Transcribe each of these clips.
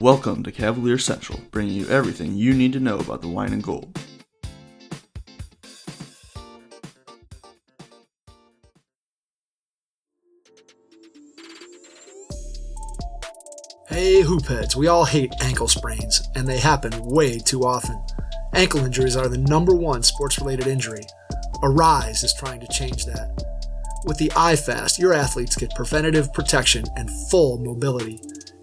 Welcome to Cavalier Central, bringing you everything you need to know about the wine and gold. Hey, hoopheads, we all hate ankle sprains, and they happen way too often. Ankle injuries are the number one sports related injury. Aryse is trying to change that. With the iFast, your athletes get preventative protection and full mobility.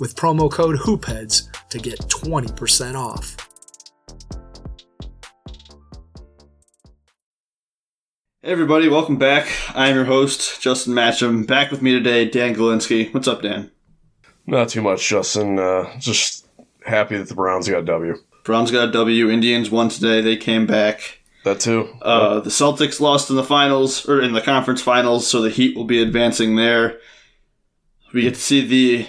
with promo code HOOPHEADS to get 20% off. Hey everybody, welcome back. I'm your host, Justin Matcham. Back with me today, Dan Galinsky. What's up, Dan? Not too much, Justin. Uh, just happy that the Browns got a W. Browns got a W. Indians won today. They came back. That too. Uh, the Celtics lost in the finals, or in the conference finals, so the Heat will be advancing there. We get to see the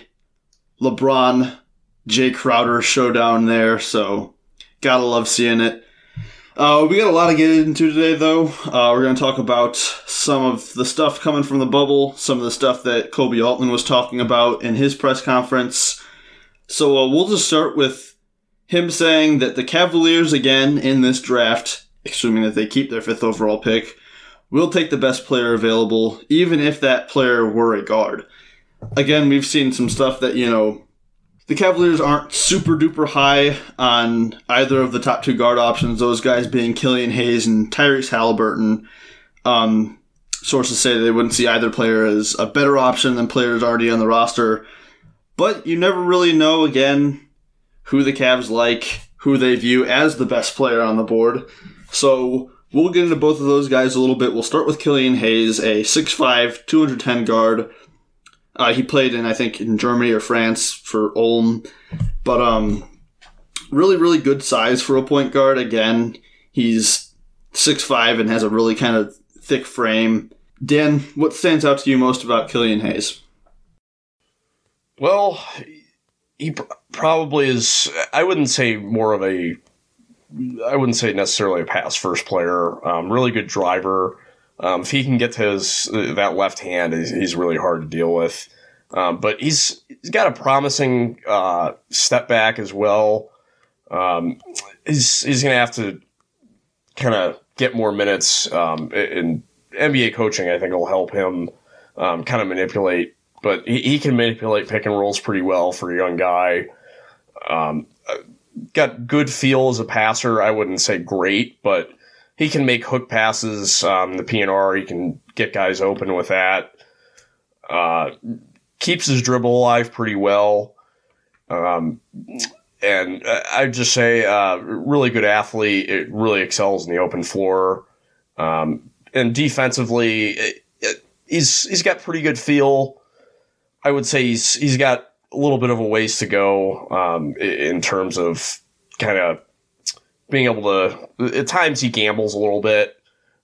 LeBron Jae Crowder showdown there, so gotta love seeing it. Uh, we got a lot to get into today, though. Uh, we're going to talk about some of the stuff coming from the bubble, some of the stuff that Koby Altman was talking about in his press conference. So uh, we'll just start with him saying that the Cavaliers, again, in this draft, assuming that they keep their fifth overall pick, will take the best player available, even if that player were a guard. Again, we've seen some stuff that, you know, the Cavaliers aren't super duper high on either of the top two guard options, those guys being Killian Hayes and Tyrese Halliburton. Um, sources say they wouldn't see either player as a better option than players already on the roster. But you never really know, again, who the Cavs like, who they view as the best player on the board. So we'll get into both of those guys a little bit. We'll start with Killian Hayes, a 6'5, 210 guard. Uh, he played in, I think, in Germany or France for Ulm. But um, really, really good size for a point guard. Again, he's 6'5 and has a really kind of thick frame. Dan, what stands out to you most about Killian Hayes? Well, he pr- probably is. I wouldn't say more of a. I wouldn't say necessarily a pass first player. Um, really good driver. Um, if he can get to his that left hand, he's, really hard to deal with. Um, but he's he's got a promising uh, step back as well. Um, he's he's going to have to kind of get more minutes um, in NBA coaching. I think will help him um, kind of manipulate. But he, he, can manipulate pick and rolls pretty well for a young guy. Um, got good feel as a passer. I wouldn't say great, but he can make hook passes. Um, the PNR, he can get guys open with that. Uh, keeps his dribble alive pretty well. Um, and I'd just say, uh, really good athlete. It really excels in the open floor. Um, and defensively, it, it, he's he's got pretty good feel. I would say he's he's got a little bit of a ways to go um, in terms of kind of being able to. At times, he gambles a little bit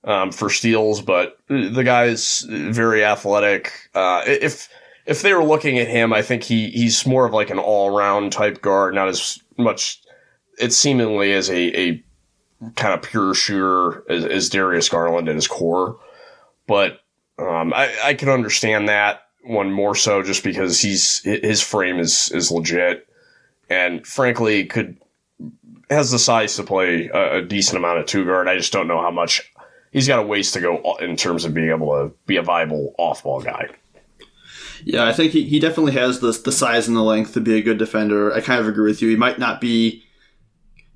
um, for steals, but the guy's very athletic. Uh, if if they were looking at him, I think he he's more of like an all around type guard, not as much. It seemingly as a, a kind of pure shooter as, as Darius Garland at his core, but um, I, I can understand that one more so just because he's his frame is is legit, and frankly could has the size to play a, a decent amount of two guard. I just don't know how much he's got a ways to go in terms of being able to be a viable off ball guy. Yeah, I think he, he definitely has the the size and the length to be a good defender. I kind of agree with you. He might not be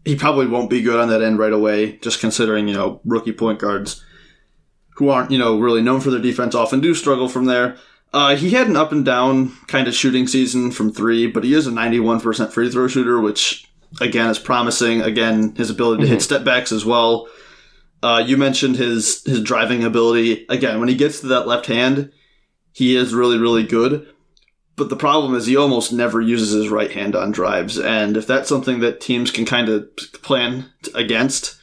he probably won't be good on that end right away, just considering, you know, rookie point guards who aren't, you know, really known for their defense often do struggle from there. Uh, he had an up and down kind of shooting season from three, but he is a 91% free throw shooter, which again is promising. Again, his ability to mm-hmm. hit step backs as well. Uh, you mentioned his his driving ability. Again, when he gets to that left hand, he is really really good. But the problem is he almost never uses his right hand on drives, and if that's something that teams can kind of plan against,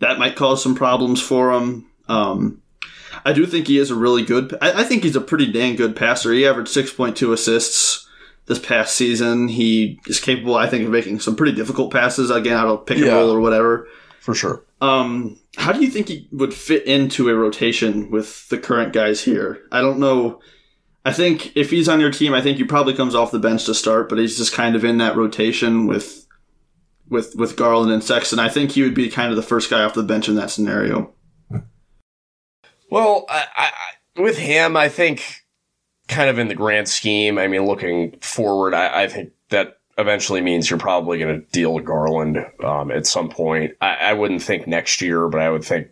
that might cause some problems for him. Um, I do think he is a really good. I, I think he's a pretty dang good passer. He averaged six point two assists this past season. He is capable, I think, of making some pretty difficult passes again out of pick and Yeah. roll or whatever. for sure. Um, how do you think he would fit into a rotation with the current guys here? I don't know. I think if he's on your team, I think he probably comes off the bench to start, but he's just kind of in that rotation with with with Garland and Sexton. I think he would be kind of the first guy off the bench in that scenario. Well, I, I, I- with him, I think kind of in the grand scheme, I mean, looking forward, I, I think that eventually means you're probably going to deal Garland um, at some point. I, I wouldn't think next year, but I would think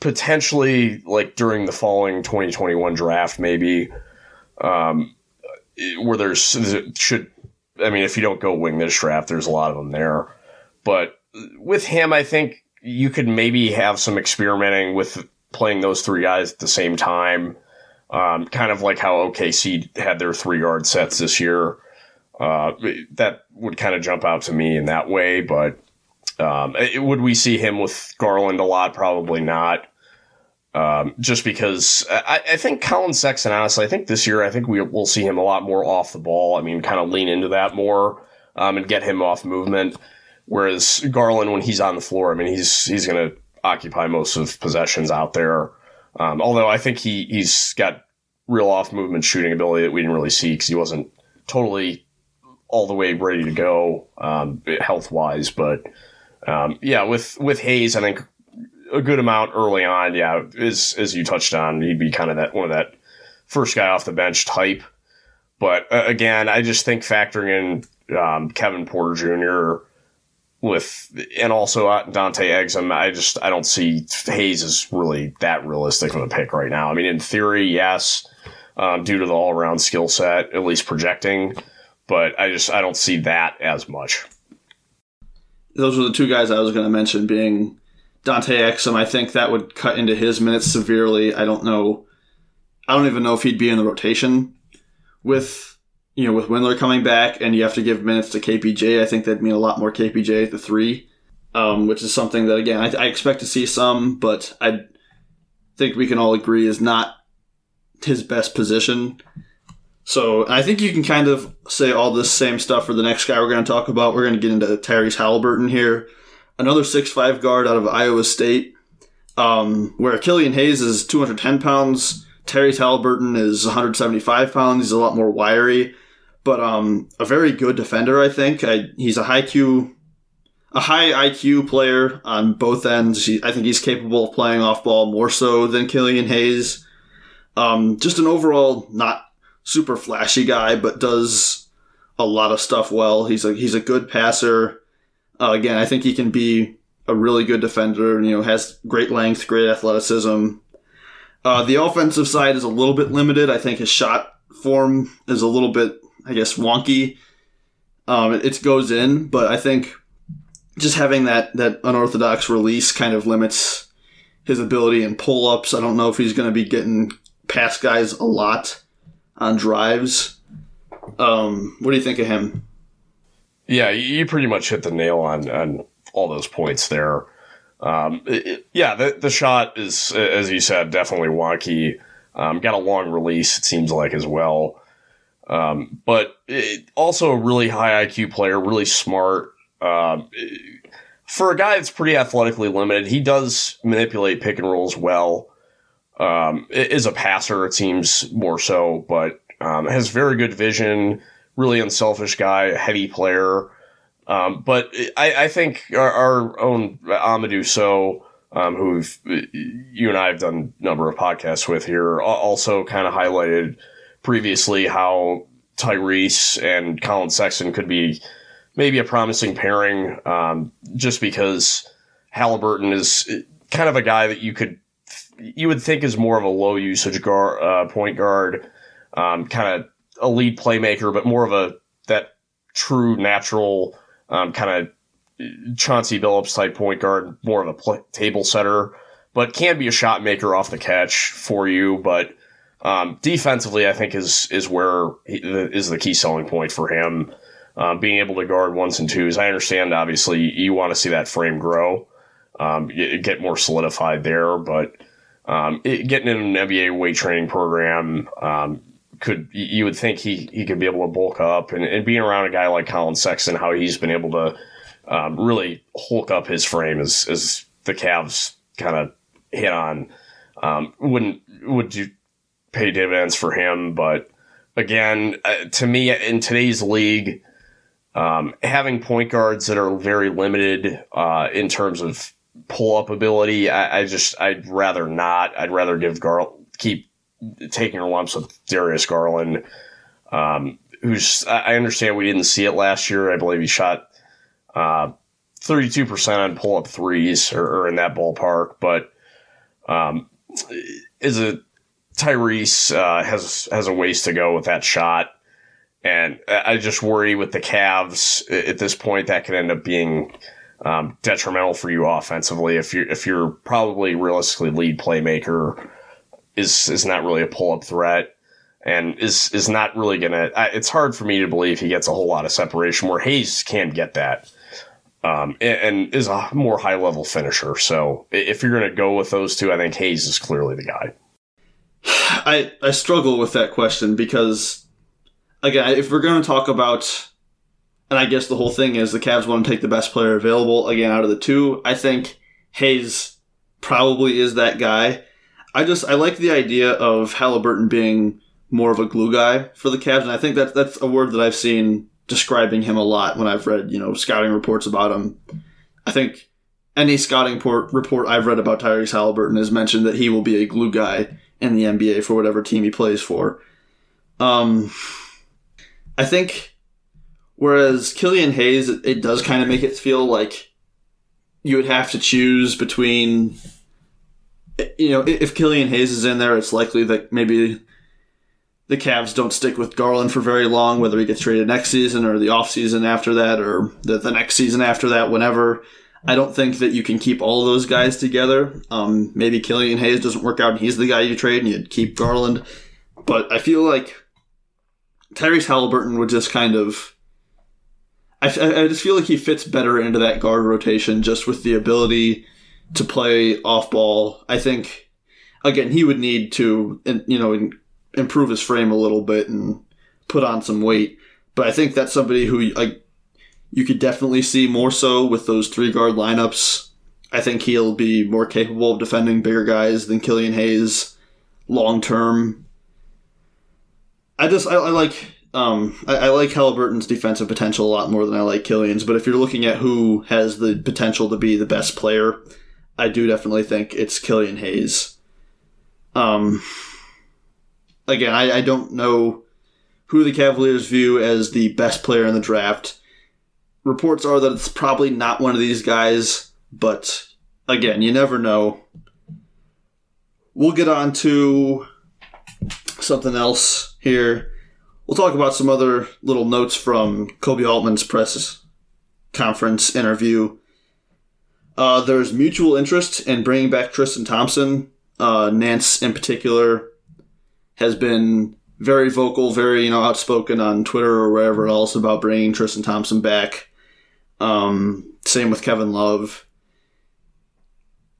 potentially like during the following 2021 draft, maybe um, where there's should. I mean, if you don't go wing this draft, there's a lot of them there. But with him, I think you could maybe have some experimenting with playing those three guys at the same time. Um, kind of like how OKC had their three guard sets this year. Uh, that would kind of jump out to me in that way. But um, it- would we see him with Garland a lot? Probably not. Um, just because I, I think Collin Sexton, honestly, I think this year, I think we will see him a lot more off the ball. I mean, kind of lean into that more um, and get him off movement. Whereas Garland, when he's on the floor, I mean, he's he's going to occupy most of possessions out there. Um, although I think he he's got real off movement shooting ability that we didn't really see because he wasn't totally all the way ready to go um, health wise. But um, yeah, with with Hayes, I think a good amount early on. Yeah, as as you touched on, he'd be kind of that one of that first guy off the bench type. But uh, again, I just think factoring in um, Kevin Porter Jr. with and also uh, Dante Exum, I just I don't see Hayes is really that realistic of a pick right now. I mean, in theory, yes, um, due to the all around skill set, at least projecting. But I just I don't see that as much. Those were the two guys I was going to mention, being Dante Exum. I think that would cut into his minutes severely. I don't know. I don't even know if he'd be in the rotation with you know with Windler coming back, and you have to give minutes to KPJ. I think that'd mean a lot more KPJ at the three, um, which is something that again I, I expect to see some, but I think we can all agree is not his best position. So I think you can kind of say all this same stuff for the next guy we're going to talk about. We're going to get into Tyrese Halliburton here, another six-five guard out of Iowa State, um, where Killian Hayes is 210 pounds. Terry Halliburton is 175 pounds. He's a lot more wiry, but um, a very good defender. I think I, he's a high Q, a high IQ player on both ends. He, I think he's capable of playing off ball more so than Killian Hayes. Um, just an overall not super flashy guy, but does a lot of stuff well. He's a he's a good passer. Uh, again, I think he can be a really good defender. You know, has great length, great athleticism. Uh, the offensive side is a little bit limited. I think his shot form is a little bit, I guess, wonky. Um, it, it goes in, but I think just having that that unorthodox release kind of limits his ability in pull ups. I don't know if he's going to be getting past guys a lot on drives. Um, what do you think of him? Yeah, you pretty much hit the nail on on all those points there. Um, it- yeah, the the shot is, as you said, definitely wonky. Um, got a long release, it seems like as well. Um, but it, also a really high IQ player, really smart. Um, for a guy that's pretty athletically limited, he does manipulate pick and rolls well. Um, is a passer, it seems more so, but um, has very good vision. Really unselfish guy, heavy player. Um, but I, I think our, our own Amadou So, um, who you and I have done a number of podcasts with here, also kind of highlighted previously how Tyrese and Collin Sexton could be maybe a promising pairing, um, just because Halliburton is kind of a guy that you could you would think is more of a low usage guard, uh, point guard, um, kind of a lead playmaker, but more of a that true natural um, kind of Chauncey Billups type point guard, more of a table setter, but can be a shot maker off the catch for you. But Um, defensively, I think is is where he, is the key selling point for him. Um, being able to guard ones and twos. I understand, obviously, you want to see that frame grow, um, get more solidified there, but um, it, getting in an NBA weight training program um, could you would think he he could be able to bulk up and, and being around a guy like Collin Sexton, how he's been able to um, really hulk up his frame as as the Cavs kind of hit on. Um, wouldn't would you pay dividends for him? But again, uh, to me, in today's league, um, having point guards that are very limited uh, in terms of pull up ability, I, I, just I'd rather not. I'd rather give Gar keep taking her lumps with Darius Garland, um, who's I understand we didn't see it last year. I believe he shot uh, 32% on pull up threes or, or, in that ballpark. But um, is it Tyrese uh, has has a ways to go with that shot, and I just worry with the Cavs at this point that could end up being um, detrimental for you offensively if you're if you're probably realistically lead playmaker is is not really a pull up threat and is is not really gonna. It's hard for me to believe he gets a whole lot of separation where Hayes can get that um, and, and, is a more high level finisher. So if you're going to go with those two, I think Hayes is clearly the guy. I I struggle with that question because again, if we're going to talk about, and I guess the whole thing is the Cavs want to take the best player available again out of the two. I think Hayes probably is that guy. I just I like the idea of Halliburton being more of a glue guy for the Cavs, and I think that that's a word that I've seen describing him a lot when I've read, you know, scouting reports about him. I think any scouting report, I've read about Tyrese Halliburton has mentioned that he will be a glue guy in the NBA for whatever team he plays for. Um, I think whereas Killian Hayes, it, it does kind of make it feel like you would have to choose between, you know, if Killian Hayes is in there, it's likely that maybe the Cavs don't stick with Garland for very long, whether he gets traded next season or the offseason after that or the, the next season after that, whenever. I don't think that you can keep all those guys together. Um, maybe Killian Hayes doesn't work out and he's the guy you trade and you keep Garland. But I feel like Tyrese Halliburton would just kind of. I, I just feel like he fits better into that guard rotation just with the ability to play off ball. I think, again, he would need to, you know, improve his frame a little bit and put on some weight. But I think that's somebody who like you could definitely see more so with those three guard lineups. I think he'll be more capable of defending bigger guys than Killian Hayes long term. I just I, I like um, I, I, like Halliburton's defensive potential a lot more than I like Killian's. But if you're looking at who has the potential to be the best player, I do definitely think it's Killian Hayes. Um, again, I, I don't know who the Cavaliers view as the best player in the draft. Reports are that it's probably not one of these guys, but again, you never know. We'll get on to something else here. We'll talk about some other little notes from Koby Altman's press conference interview. Uh, there's mutual interest in bringing back Tristan Thompson. Uh, Nance, in particular, has been very vocal, very you know outspoken on Twitter or wherever else about bringing Tristan Thompson back. Um, same with Kevin Love.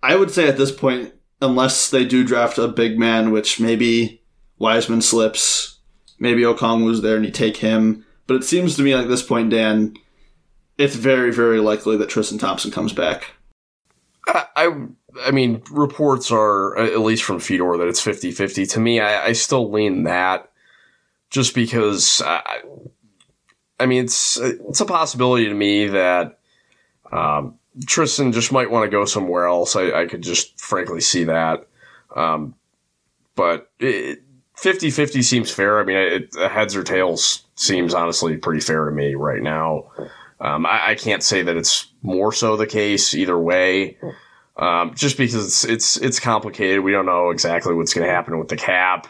I would say at this point, unless they do draft a big man, which maybe Wiseman slips, maybe Okongwu's there and you take him. But it seems to me like at this point, Dan, it's very, very likely that Tristan Thompson comes back. I I mean, reports are, at least from Fedor, that it's 50 50. To me, I, I, still lean that just because, I, I mean, it's, it's a possibility to me that um, Tristan just might want to go somewhere else. I, I could just frankly see that. Um, but 50 50 seems fair. I mean, it, heads or tails seems honestly pretty fair to me right now. Um, I, I, can't say that it's more so the case either way um, just because it's, it's it's complicated. We don't know exactly what's going to happen with the cap.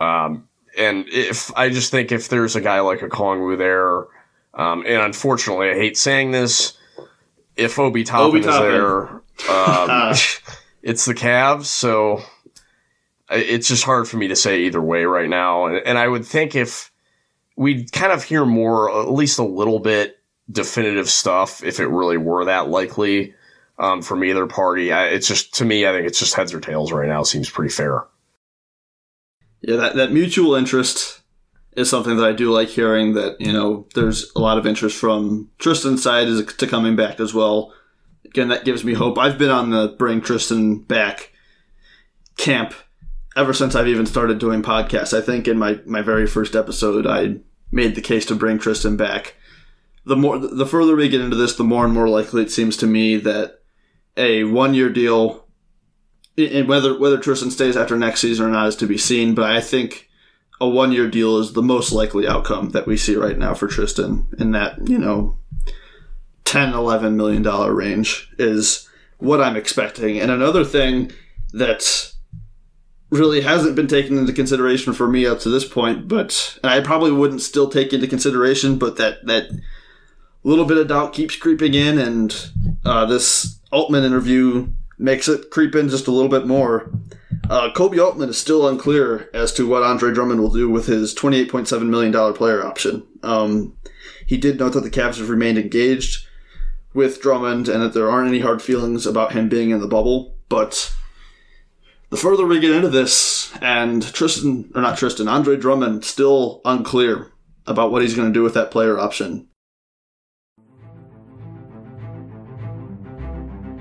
Um, and if I just think if there's a guy like Okongwu there, um, and unfortunately, I hate saying this, if Obi Toppin is there, um, it's the Cavs. So it's just hard for me to say either way right now. And, and I would think if we'd kind of hear more, at least a little bit definitive stuff, if it really were that likely um, from either party. I, it's just to me, I think it's just heads or tails right now. Seems pretty fair. Yeah, that, that mutual interest is something that I do like hearing. That you know, there's a lot of interest from Tristan's side is to coming back as well. Again, that gives me hope. I've been on the bring Tristan back camp ever since I've even started doing podcasts. I think in my, my very first episode, I made the case to bring Tristan back. The more, the further we get into this, the more and more likely it seems to me that a one year deal, and whether whether Tristan stays after next season or not is to be seen. But I think a one year deal is the most likely outcome that we see right now for Tristan in that you know 10 11 million dollar range is what I'm expecting. And another thing that really hasn't been taken into consideration for me up to this point, but and I probably wouldn't still take into consideration, but that that little bit of doubt keeps creeping in, and uh, this Altman interview makes it creep in just a little bit more. Uh, Koby Altman is still unclear as to what Andre Drummond will do with his $28.7 million player option. Um, he did note that the Cavs have remained engaged with Drummond and that there aren't any hard feelings about him being in the bubble, but the further we get into this, and Tristan, or not Tristan, Andre Drummond, still unclear about what he's going to do with that player option.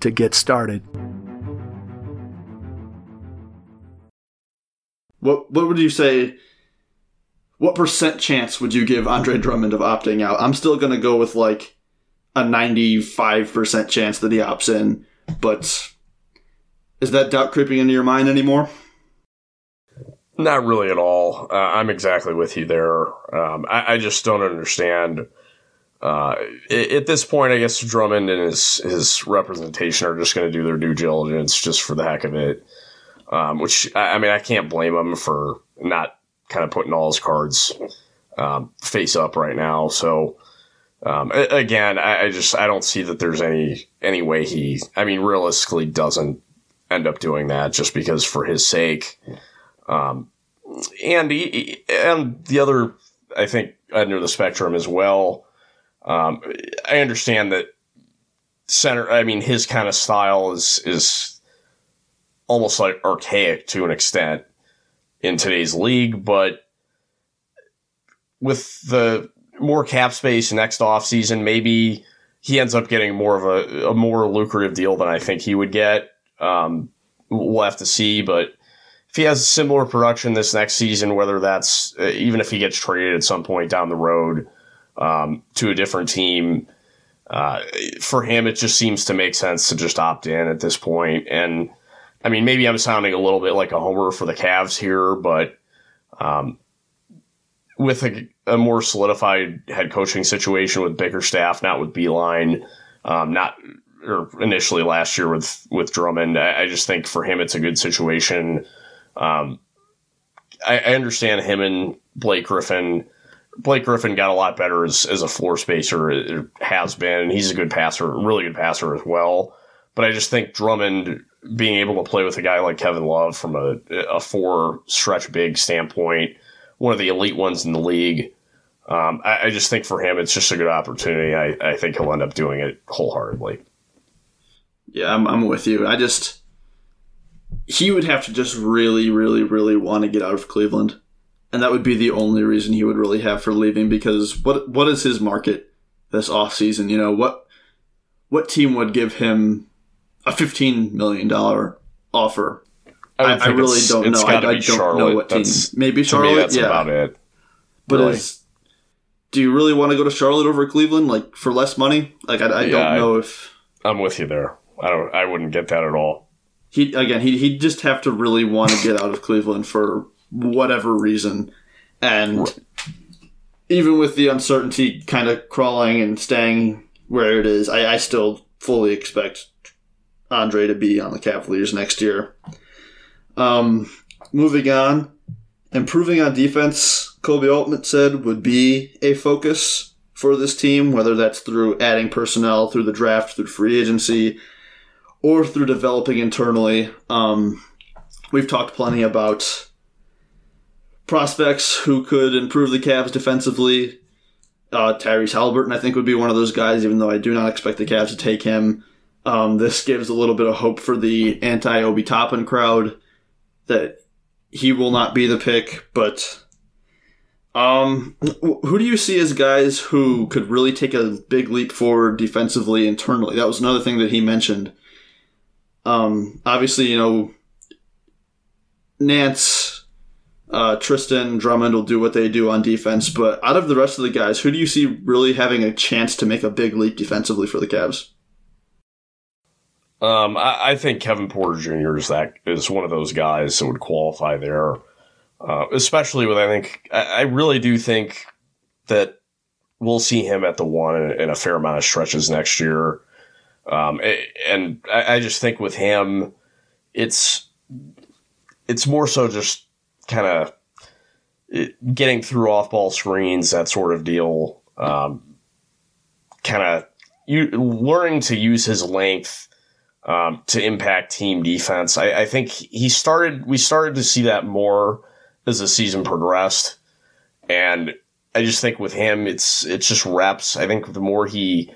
to get started. What what would you say? What percent chance would you give Andre Drummond of opting out? I'm still going to go with like a 95% chance that he opts in, but is that doubt creeping into your mind anymore? Not really at all. Uh, I'm exactly with you there. Um, I, I, just don't understand. Uh, at this point, I guess Drummond and his his representation are just going to do their due diligence just for the heck of it. Um, which I, mean, I can't blame him for not kind of putting all his cards um, face up right now. So um, again, I, I, just I don't see that there's any any way he. I mean, realistically, doesn't end up doing that just because for his sake. Um, and he, and the other, I think, under the spectrum as well. Um, I understand that center. I mean, his kind of style is is almost like archaic to an extent in today's league, but with the more cap space next off season, maybe he ends up getting more of a, a more lucrative deal than I think he would get. Um, we'll have to see, but if he has similar production this next season, whether that's uh, even if he gets traded at some point down the road um, to a different team, uh, for him it just seems to make sense to just opt in at this point. And I mean, maybe I'm sounding a little bit like a homer for the Cavs here, but um, with a, a, more solidified head coaching situation with Bickerstaff, not with Beilein, um, not or initially last year with with Drummond, I, I just think for him it's a good situation um, I, I, understand him and Blake Griffin. Blake Griffin got a lot better as, as a floor spacer, it has been, he's a good passer, really good passer as well. But I just think Drummond being able to play with a guy like Kevin Love from a, a four stretch big standpoint, one of the elite ones in the league, um, I, I, just think for him it's just a good opportunity. I, I think he'll end up doing it wholeheartedly. Yeah, I'm, I'm with you. I just he would have to just really, really, really want to get out of Cleveland. And that would be the only reason he would really have for leaving because what what is his market this offseason? You know, what what team would give him a fifteen million dollar offer? I, I, really don't know. I, I don't Charlotte. know what team. That's, Maybe Charlotte. that's yeah. about it. But really. is, do you really want to go to Charlotte over Cleveland, like for less money? Like I, I yeah, don't know if I'm with you there. I don't. I wouldn't get that at all he again he he'd just have to really want to get out of Cleveland for whatever reason. And even with the uncertainty kind of crawling and staying where it is, I, I still fully expect Andre to be on the Cavaliers next year. Um, moving on, improving on defense, Koby Altman said would be a focus for this team, whether that's through adding personnel, through the draft, through free agency, or through developing internally. Um, we've talked plenty about prospects who could improve the Cavs defensively. Uh, Tyrese Halliburton, I think, would be one of those guys, even though I do not expect the Cavs to take him. Um, this gives a little bit of hope for the anti Obi Toppin crowd that he will not be the pick, but um, who do you see as guys who could really take a big leap forward defensively internally? That was another thing that he mentioned. Um, obviously, you know, Nance, uh, Tristan, Drummond will do what they do on defense, but out of the rest of the guys, who do you see really having a chance to make a big leap defensively for the Cavs? Um, I, I, think Kevin Porter Jr. is that is one of those guys that would qualify there, uh, especially with I think I, I, really do think that we'll see him at the one in, in a fair amount of stretches next year, um, and I, I just think with him, it's it's more so just kind of getting through off ball screens, that sort of deal. Um, kind of you learning to use his length um, to impact team defense. I, I, think he started. We started to see that more as the season progressed, and I just think with him, it's it's just reps. I think the more he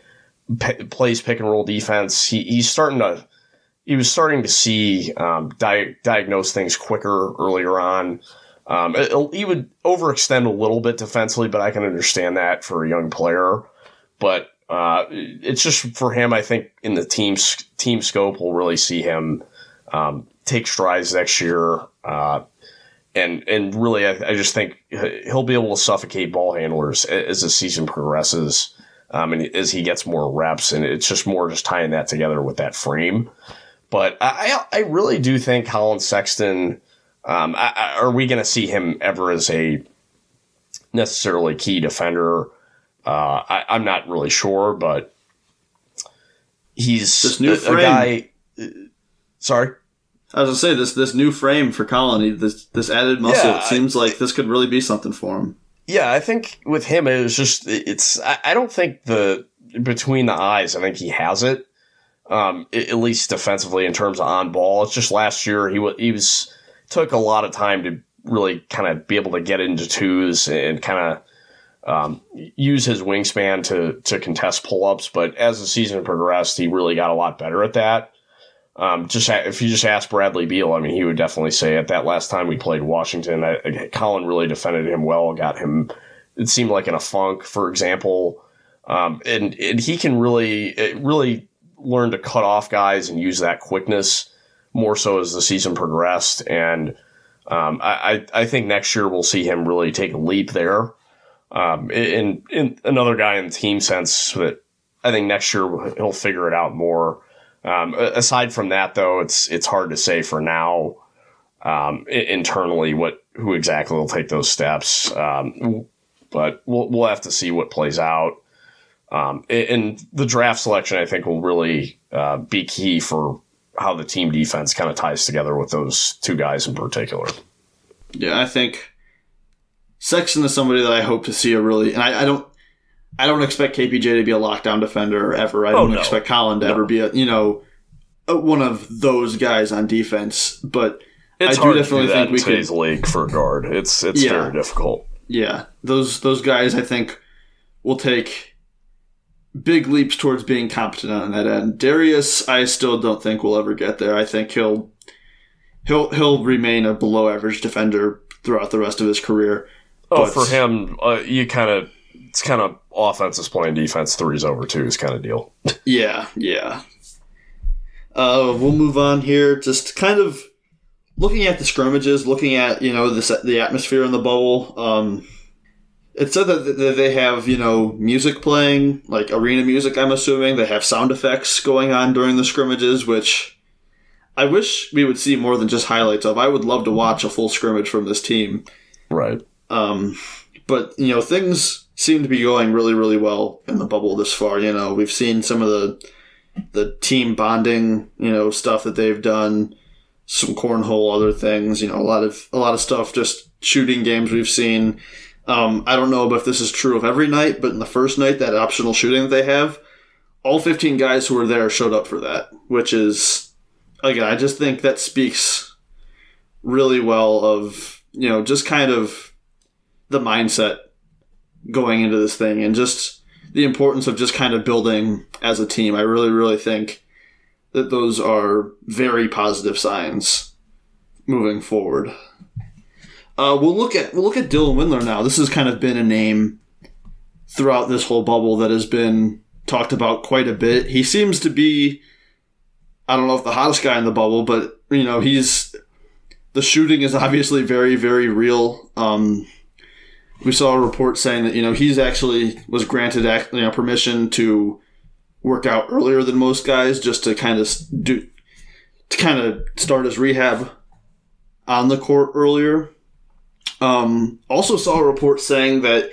p- plays pick and roll defense, he, he's starting to. He was starting to see um, di- diagnose things quicker earlier on. Um, it, he would overextend a little bit defensively, but I can understand that for a young player. But uh, it's just for him. I think in the team team scope, we'll really see him um, take strides next year. Uh, and and really, I, I, just think he'll be able to suffocate ball handlers as the season progresses, um, and as he gets more reps. And it's just more just tying that together with that frame. But I I really do think Collin Sexton. Um, I, I, are we going to see him ever as a necessarily key defender? Uh, I, am not really sure, but he's this new a, frame. A guy. Uh, sorry. I was gonna say this this new frame for Colony, this this added muscle. Yeah, it seems I, like this could really be something for him. Yeah, I think with him it was just it's. I, I don't think the between the eyes. I think he has it. Um, at least defensively in terms of on ball. It's just last year he was he was took a lot of time to really kind of be able to get into twos and kind of um, use his wingspan to to contest pull ups. But as the season progressed, he really got a lot better at that. Um, just if you just ask Bradley Beal, I mean, he would definitely say at that last time we played Washington, I, Collin really defended him well, got him. It seemed like in a funk, for example, um, and, and he can really really learn to cut off guys and use that quickness more so as the season progressed. And um, I, I think next year we'll see him really take a leap there. Um, in, in another guy in the team sense that I think next year he'll figure it out more. Um, aside from that, though, it's it's hard to say for now um, internally what who exactly will take those steps. Um, but we'll we'll have to see what plays out. Um, and the draft selection, I think, will really uh, be key for how the team defense kind of ties together with those two guys in particular. Yeah, I think Sexton is somebody that I hope to see a really, and I, I don't, I don't expect KPJ to be a lockdown defender ever. I oh, don't no. expect Collin to no. ever be a, you know, a, one of those guys on defense. But it's I do definitely do think we today's could, league for a guard. It's it's yeah, very difficult. Yeah, those those guys I think will take big leaps towards being competent on that end. Darius, I still don't think will ever get there. I think he'll he'll he'll remain a below average defender throughout the rest of his career. Oh, but, for him, uh, you kind of it's kind of offense is playing defense, threes over twos kind of deal. yeah, yeah. Uh, we'll move on here. Just kind of looking at the scrimmages, looking at you know the the atmosphere in the bubble. Um, it said that they have you know music playing, like arena music. I'm assuming they have sound effects going on during the scrimmages, which I wish we would see more than just highlights of. I would love to watch a full scrimmage from this team. Right. Um, but you know, things seem to be going really, really well in the bubble this far. You know, we've seen some of the the team bonding, you know, stuff that they've done, some cornhole, other things. You know, a lot of a lot of stuff. Just shooting games we've seen. Um, I don't know if this is true of every night, but in the first night, that optional shooting that they have, all 15 guys who were there showed up for that, which is, again, I just think that speaks really well of, you know, just kind of the mindset going into this thing and just the importance of just kind of building as a team. I really, really think that those are very positive signs moving forward. Uh, we'll look at we'll look at Dylan Windler now. This has kind of been a name throughout this whole bubble that has been talked about quite a bit. He seems to be I don't know if the hottest guy in the bubble, but you know he's the shooting is obviously very very real. Um, we saw a report saying that you know he's actually was granted you know permission to work out earlier than most guys just to kind of do to kind of start his rehab on the court earlier. Um, also saw a report saying that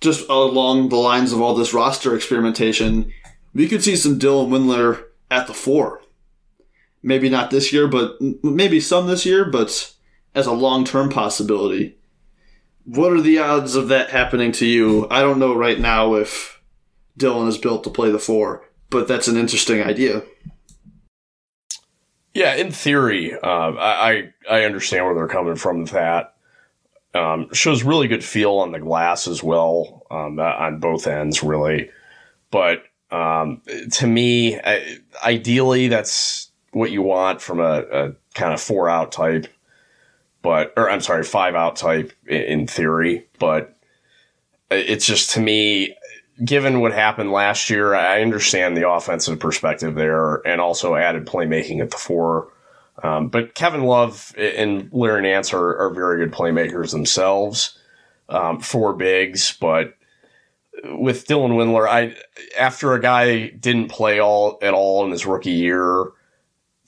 just along the lines of all this roster experimentation, we could see some Dylan Windler at the four. Maybe not this year, but maybe some this year, but as a long term possibility. What are the odds of that happening to you? I don't know right now if Dylan is built to play the four, but that's an interesting idea. Yeah, in theory, um, I I understand where they're coming from with that. Um, shows really good feel on the glass as well um, on both ends, really. But um, to me, I, ideally, that's what you want from a, a, kind of four out type, but or I'm sorry, five out type in, in theory. But it's just to me, given what happened last year, I understand the offensive perspective there, and also added playmaking at the four. Um, but Kevin Love and Larry Nance are, are very good playmakers themselves um, for bigs. But with Dylan Windler, I after a guy didn't play all at all in his rookie year,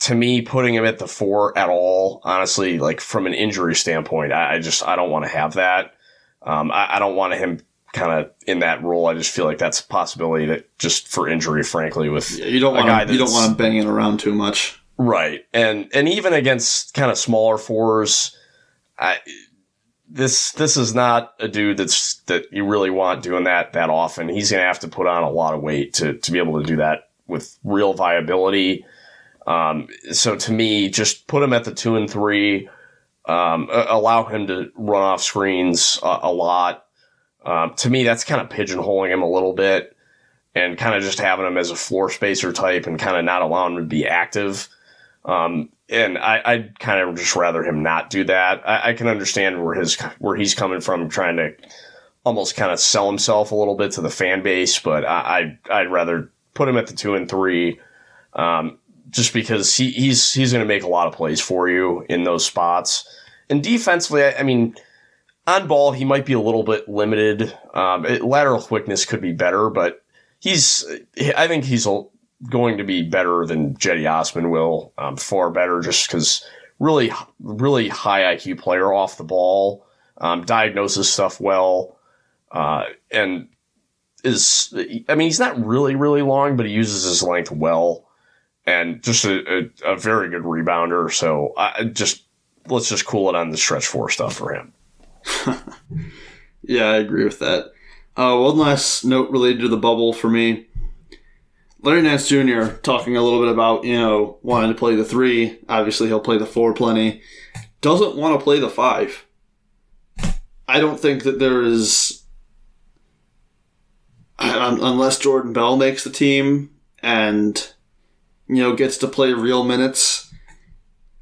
to me, putting him at the four at all, honestly, like from an injury standpoint, I, I just I don't want to have that. Um, I, I don't want him kind of in that role. I just feel like that's a possibility that just for injury, frankly, with yeah, you don't want him, you don't want him banging around too much. Right. And and even against kind of smaller fours, I this this is not a dude that's that you really want doing that that often. He's gonna have to put on a lot of weight to to be able to do that with real viability. Um, so to me, just put him at the two and three. Um, allow him to run off screens a, a lot. Um, to me, that's kind of pigeonholing him a little bit, and kind of just having him as a floor spacer type, and kind of not allowing him to be active. Um, and I, I'd kind of just rather him not do that. I, I, can understand where his where he's coming from, trying to almost kind of sell himself a little bit to the fan base, but I, I'd, I'd rather put him at the two and three, um, just because he, he's he's going to make a lot of plays for you in those spots. And defensively, I, I mean, on ball he might be a little bit limited. Um, it, lateral quickness could be better, but he's I think he's a going to be better than Cedi Osman will, um, far better, just because really, really high IQ player off the ball, um, diagnoses stuff well, uh, and is, I mean, he's not really, really long, but he uses his length well, and just a, a, a very good rebounder. So I just let's just cool it on the stretch four stuff for him. yeah, I agree with that. Uh, one last note related to the bubble for me. Larry Nance Jr. talking a little bit about, you know, wanting to play the three. Obviously, he'll play the four plenty. Doesn't want to play the five. I don't think that there is, unless Jordan Bell makes the team and, you know, gets to play real minutes.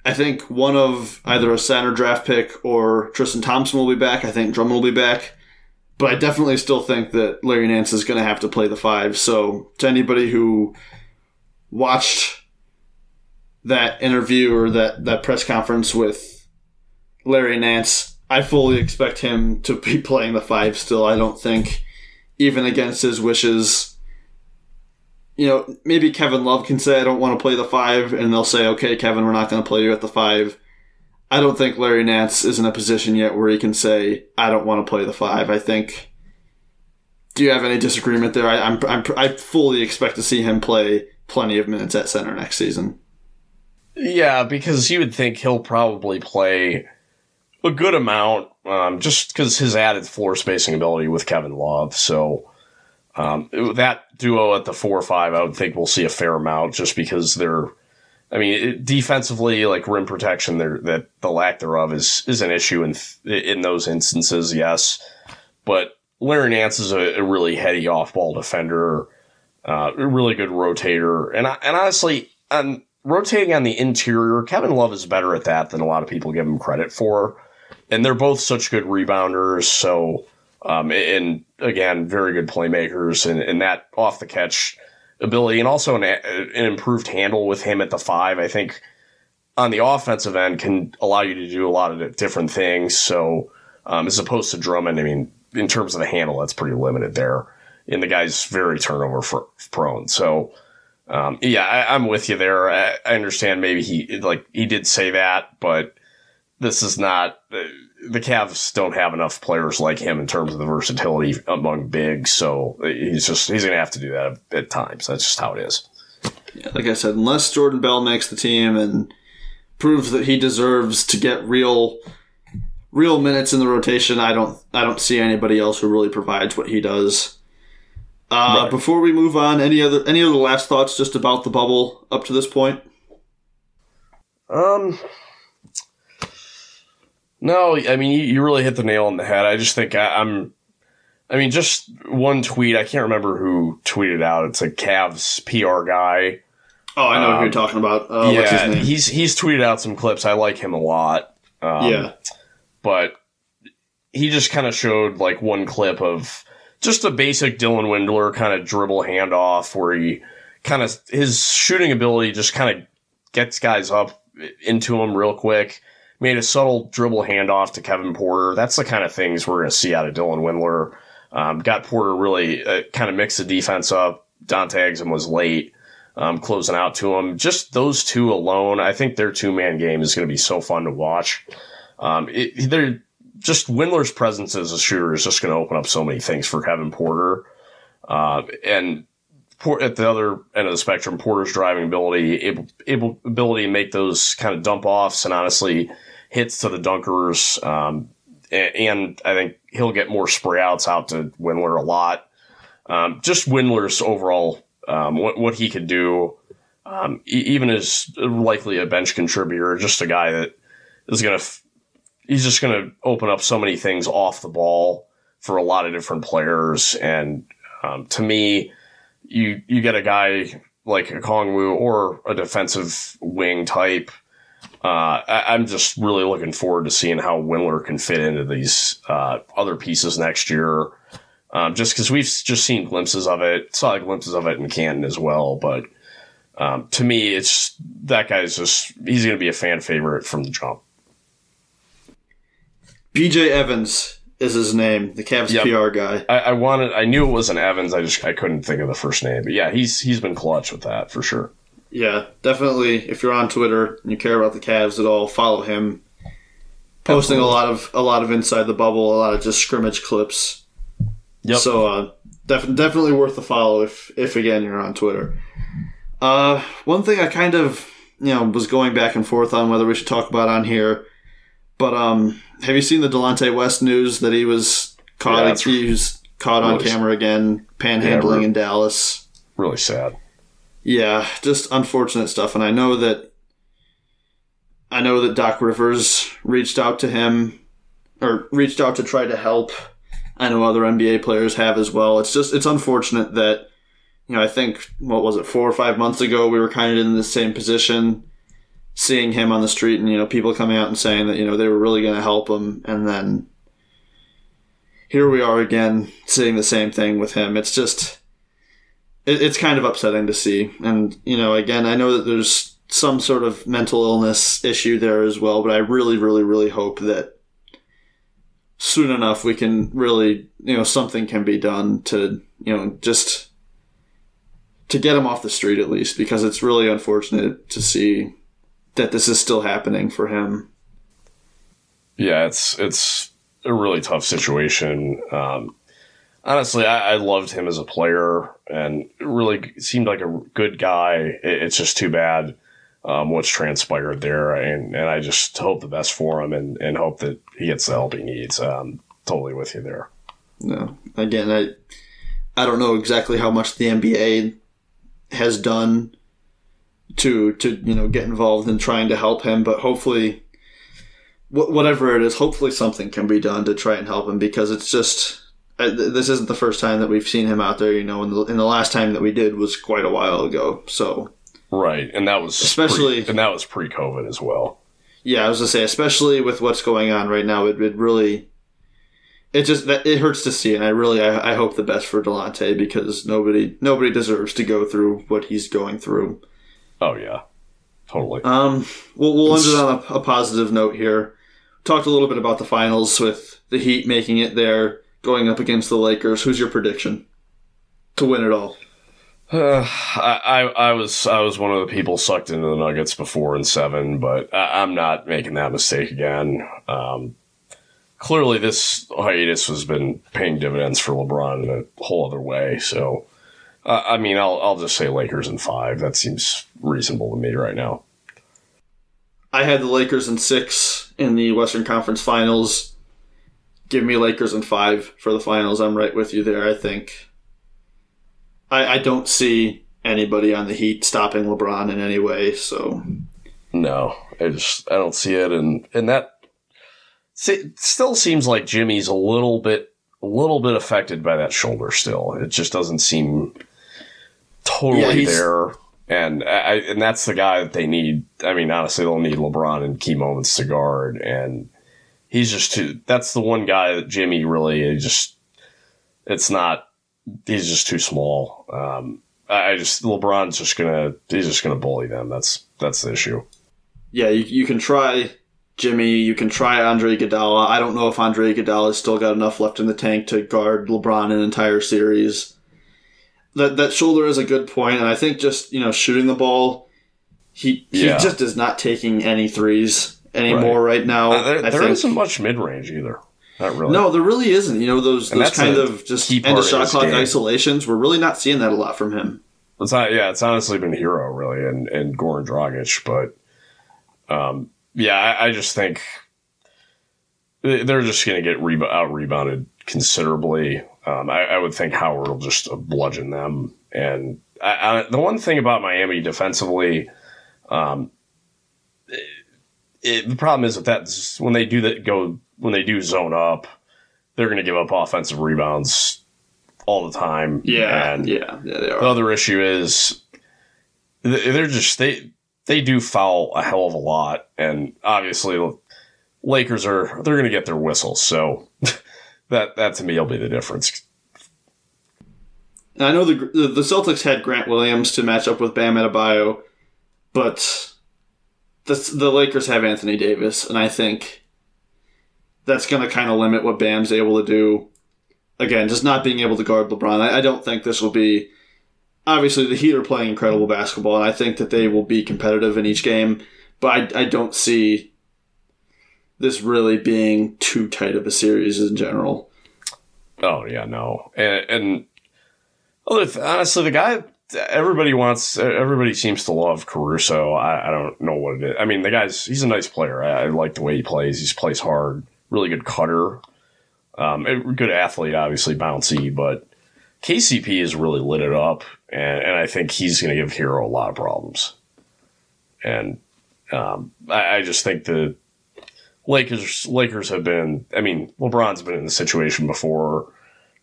I think one of either a center draft pick or Tristan Thompson will be back. I think Drummond will be back. But I definitely still think that Larry Nance is going to have to play the five. So to anybody who watched that interview or that, that press conference with Larry Nance, I fully expect him to be playing the five still. I don't think, even against his wishes, you know, maybe Kevin Love can say, I don't want to play the five, and they'll say, okay, Kevin, we're not going to play you at the five. I don't think Larry Nance is in a position yet where he can say, I don't want to play the five. I think. Do you have any disagreement there? I, I'm, I'm, I fully expect to see him play plenty of minutes at center next season. Yeah, because you would think he'll probably play a good amount, um, just because his added floor spacing ability with Kevin Love. So um, that duo at the four or five, I would think we'll see a fair amount, just because they're. I mean, it, defensively, like rim protection, there that the lack thereof is is an issue in in those instances. Yes, but Larry Nance is a, a really heady off ball defender, uh, a really good rotator, and I, and honestly, on rotating on the interior, Kevin Love is better at that than a lot of people give him credit for and they're both such good rebounders. So, um, and again, very good playmakers, and, and that off the catch ability, and also an, an improved handle with him at the five. I think on the offensive end can allow you to do a lot of different things. So, um, as opposed to Drummond, I mean, in terms of the handle, that's pretty limited there. And the guy's very turnover prone. So, um, yeah, I, am with you there. I, I, understand maybe he like he did say that, but this is not the Cavs don't have enough players like him in terms of the versatility among bigs, so he's just he's going to have to do that at times. That's just how it is. Yeah, like I said, unless Jordan Bell makes the team and proves that he deserves to get real real minutes in the rotation, I don't I don't see anybody else who really provides what he does. Uh, right. Before we move on, any other any other last thoughts just about the bubble up to this point? Um, no, I mean you, you really hit the nail on the head. I just think I, am I mean, just one tweet. I can't remember who tweeted out. It's a Cavs PR guy. Oh, I know um, who you're um, talking about. Uh, yeah, he's he's tweeted out some clips. I like him a lot. Um, yeah, but he just kind of showed like one clip of just a basic Dylan Windler kind of dribble handoff where he kind of his shooting ability just kind of gets guys up into him real quick made a subtle dribble handoff to Kevin Porter. That's the kind of things we're going to see out of Dylan Windler. Um, got Porter really uh, kind of mixed the defense up. Dante Exum was late, um, closing out to him. Just those two alone, I think their two man game is going to be so fun to watch. Um, it, they're just Windler's presence as a shooter is just going to open up so many things for Kevin Porter. Uh, and at the other end of the spectrum, Porter's driving ability, able, able ability to make those kind of dump offs, and honestly, hits to the dunkers. Um, and I think he'll get more spray outs out to Windler a lot. Um, just Windler's overall, um, what, what he could do, um, even as likely a bench contributor, just a guy that is going to, f- he's just going to open up so many things off the ball for a lot of different players. And um, to me, you you get a guy like Okongwu or a defensive wing type uh, I, am just really looking forward to seeing how Windler can fit into these uh, other pieces next year. Um, just because we've just seen glimpses of it, saw glimpses of it in Canton as well. But um, to me, it's that guy's just he's going to be a fan favorite from the jump. BJ Evans is his name, the Cavs yep. PR guy. I, I, wanted, I knew it was an Evans. I just I couldn't think of the first name, but yeah, he's he's been clutch with that for sure. Yeah, definitely. If you're on Twitter and you care about the Cavs at all, follow him. Posting Definitely. a lot of a lot of inside the bubble, a lot of just scrimmage clips. Yep. So uh, def- definitely worth the follow if if again you're on Twitter. Uh, one thing I kind of you know was going back and forth on whether we should talk about on here, but um, have you seen the Delonte West news that he was caught? Yeah, he was caught on camera again, panhandling yeah, in Dallas. Really sad yeah, just unfortunate stuff. And I know that I know that Doc Rivers reached out to him or reached out to try to help. I know other NBA players have as well. It's just it's unfortunate that you know I think what was it four or five months ago we were kind of in the same position, seeing him on the street and you know people coming out and saying that you know they were really going to help him, and then here we are again seeing the same thing with him. It's just it, it's kind of upsetting to see. And, you know, again, I know that there's some sort of mental illness issue there as well, but I really, really, really hope that soon enough we can really, you know, something can be done to, you know, just to get him off the street at least because it's really unfortunate to see that this is still happening for him. Yeah, it's it's a really tough situation. Um, honestly, I, I, loved him as a player and really seemed like a good guy. It, it's just too bad um, what's transpired there, and and I just hope the best for him and and hope that he gets the help he needs. Um, totally with you there. No, again, I I don't know exactly how much the NBA has done to to you know get involved in trying to help him, but hopefully, wh- whatever it is, hopefully something can be done to try and help him because it's just uh, this isn't the first time that we've seen him out there. You know, and the, and the last time that we did was quite a while ago. So right, and that was especially pre, and that was pre-COVID as well. Yeah, I was gonna say, especially with what's going on right now, it, it really it just that it hurts to see, and I really I, I hope the best for Delonte because nobody nobody deserves to go through what he's going through. Oh yeah, totally. Um, we'll we'll end it on a, a positive note here. Talked a little bit about the finals with the Heat making it there, going up against the Lakers. Who's your prediction to win it all? Uh, I, I was I was one of the people sucked into the Nuggets before in seven, but I, am not making that mistake again. Um, clearly this hiatus has been paying dividends for LeBron in a whole other way. So, uh, I mean, I'll I'll just say Lakers in five. That seems reasonable to me right now. I had the Lakers in six in the Western Conference Finals. Give me Lakers in five for the finals. I'm right with you there. I think. I, I don't see anybody on the Heat stopping LeBron in any way. So. No, I just I don't see it, and and that it still seems like Jimmy's a little bit a little bit affected by that shoulder still. It just doesn't seem totally yeah, there. And I, and that's the guy that they need. I mean, honestly, they'll need LeBron in key moments to guard, and he's just too. That's the one guy that Jimmy really just. It's not. He's just too small. Um, I just LeBron's just gonna. He's just gonna bully them. That's that's the issue. Yeah, you, you can try Jimmy. You can try Andre Iguodala. I don't know if Andre Iguodala's still got enough left in the tank to guard LeBron an entire series. That that shoulder is a good point, and I think just you know shooting the ball, he he yeah. just is not taking any threes anymore right, right now. Uh, there, there isn't much mid range either. Not really. No, there really isn't. You know those those kind of just end of shot clock game. isolations. We're really not seeing that a lot from him. It's not. Yeah, it's honestly been Herro really and and Goran Dragic, but um, yeah, I, I just think they're just going to get re- out rebounded considerably. Um, I, I, would think Howard will just bludgeon them. And I, the one thing about Miami defensively, um, it, it, the problem is that that's when they do that go when they do zone up, they're going to give up offensive rebounds all the time. Yeah, and yeah, yeah. The other issue is they're just they they do foul a hell of a lot, and obviously Lakers are they're going to get their whistles. So that that to me will be the difference. I know the the Celtics had Grant Williams to match up with Bam Adebayo, but the the Lakers have Anthony Davis, and I think that's going to kind of limit what Bam's able to do. Again, just not being able to guard LeBron. I, I don't think this will be obviously the Heat are playing incredible basketball, and I think that they will be competitive in each game. But I, I don't see this really being too tight of a series in general. Oh yeah, no, and, and honestly, the guy everybody wants, everybody seems to love Caruso. I, I, don't know what it is. I mean, the guy's he's a nice player. I, I like the way he plays. He plays hard, really good cutter, um, good athlete, obviously bouncy, but KCP has really lit it up, and, and I think he's going to give Herro a lot of problems. And um, I, I, just think the Lakers Lakers have been. I mean, LeBron's been in the situation before.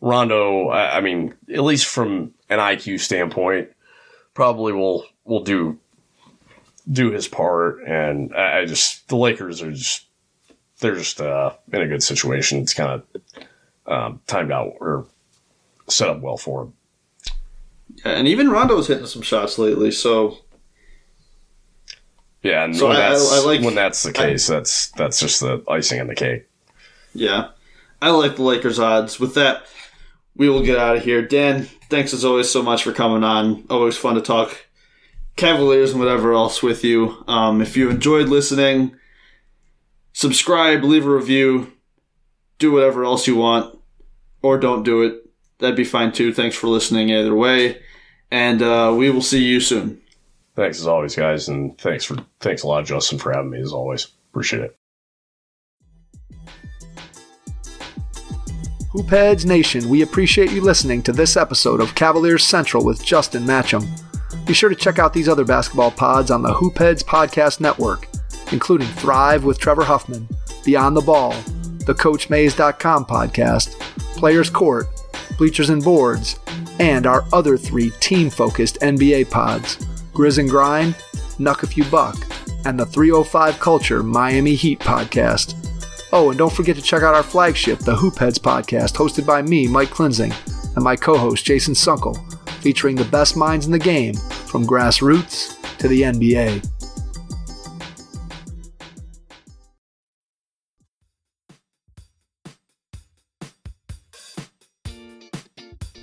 Rondo, I, I mean, at least from an IQ standpoint, probably will will do do his part. And I, I just the Lakers are just they're just uh, in a good situation. It's kind of um, timed out or set up well for him. Yeah, and even Rondo's hitting some shots lately, so yeah, and so when, I, that's, I, I like, when that's the case, that's that's just the icing on the cake. Yeah, I like the Lakers odds. With that, we will get out of here. Dan, thanks as always so much for coming on. Always fun to talk Cavaliers and whatever else with you. Um, if you enjoyed listening, subscribe, leave a review, do whatever else you want, or don't do it. That'd be fine too. Thanks for listening either way. And uh, we will see you soon. Thanks as always, guys, and thanks for thanks a lot, Justin, for having me as always. Appreciate it. Hoopheads Nation, we appreciate you listening to this episode of Cavaliers Central with Justin Matcham. Be sure to check out these other basketball pods on the Hoopheads Podcast Network, including Thrive with Trevor Huffman, Beyond the Ball, the CoachMaze.com podcast, Players Court, Bleachers and Boards, and our other three team focused NBA pods Grizz and Grind, Knuck If You Buck, and the 305 Culture Miami Heat podcast. Oh, and don't forget to check out our flagship, the Hoopheads podcast, hosted by me, Mike Klinzing, and my co host, Jason Sunkel, featuring the best minds in the game from grassroots to the NBA.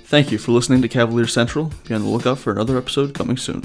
Thank you for listening to Cavalier Central. Be on the lookout for another episode coming soon.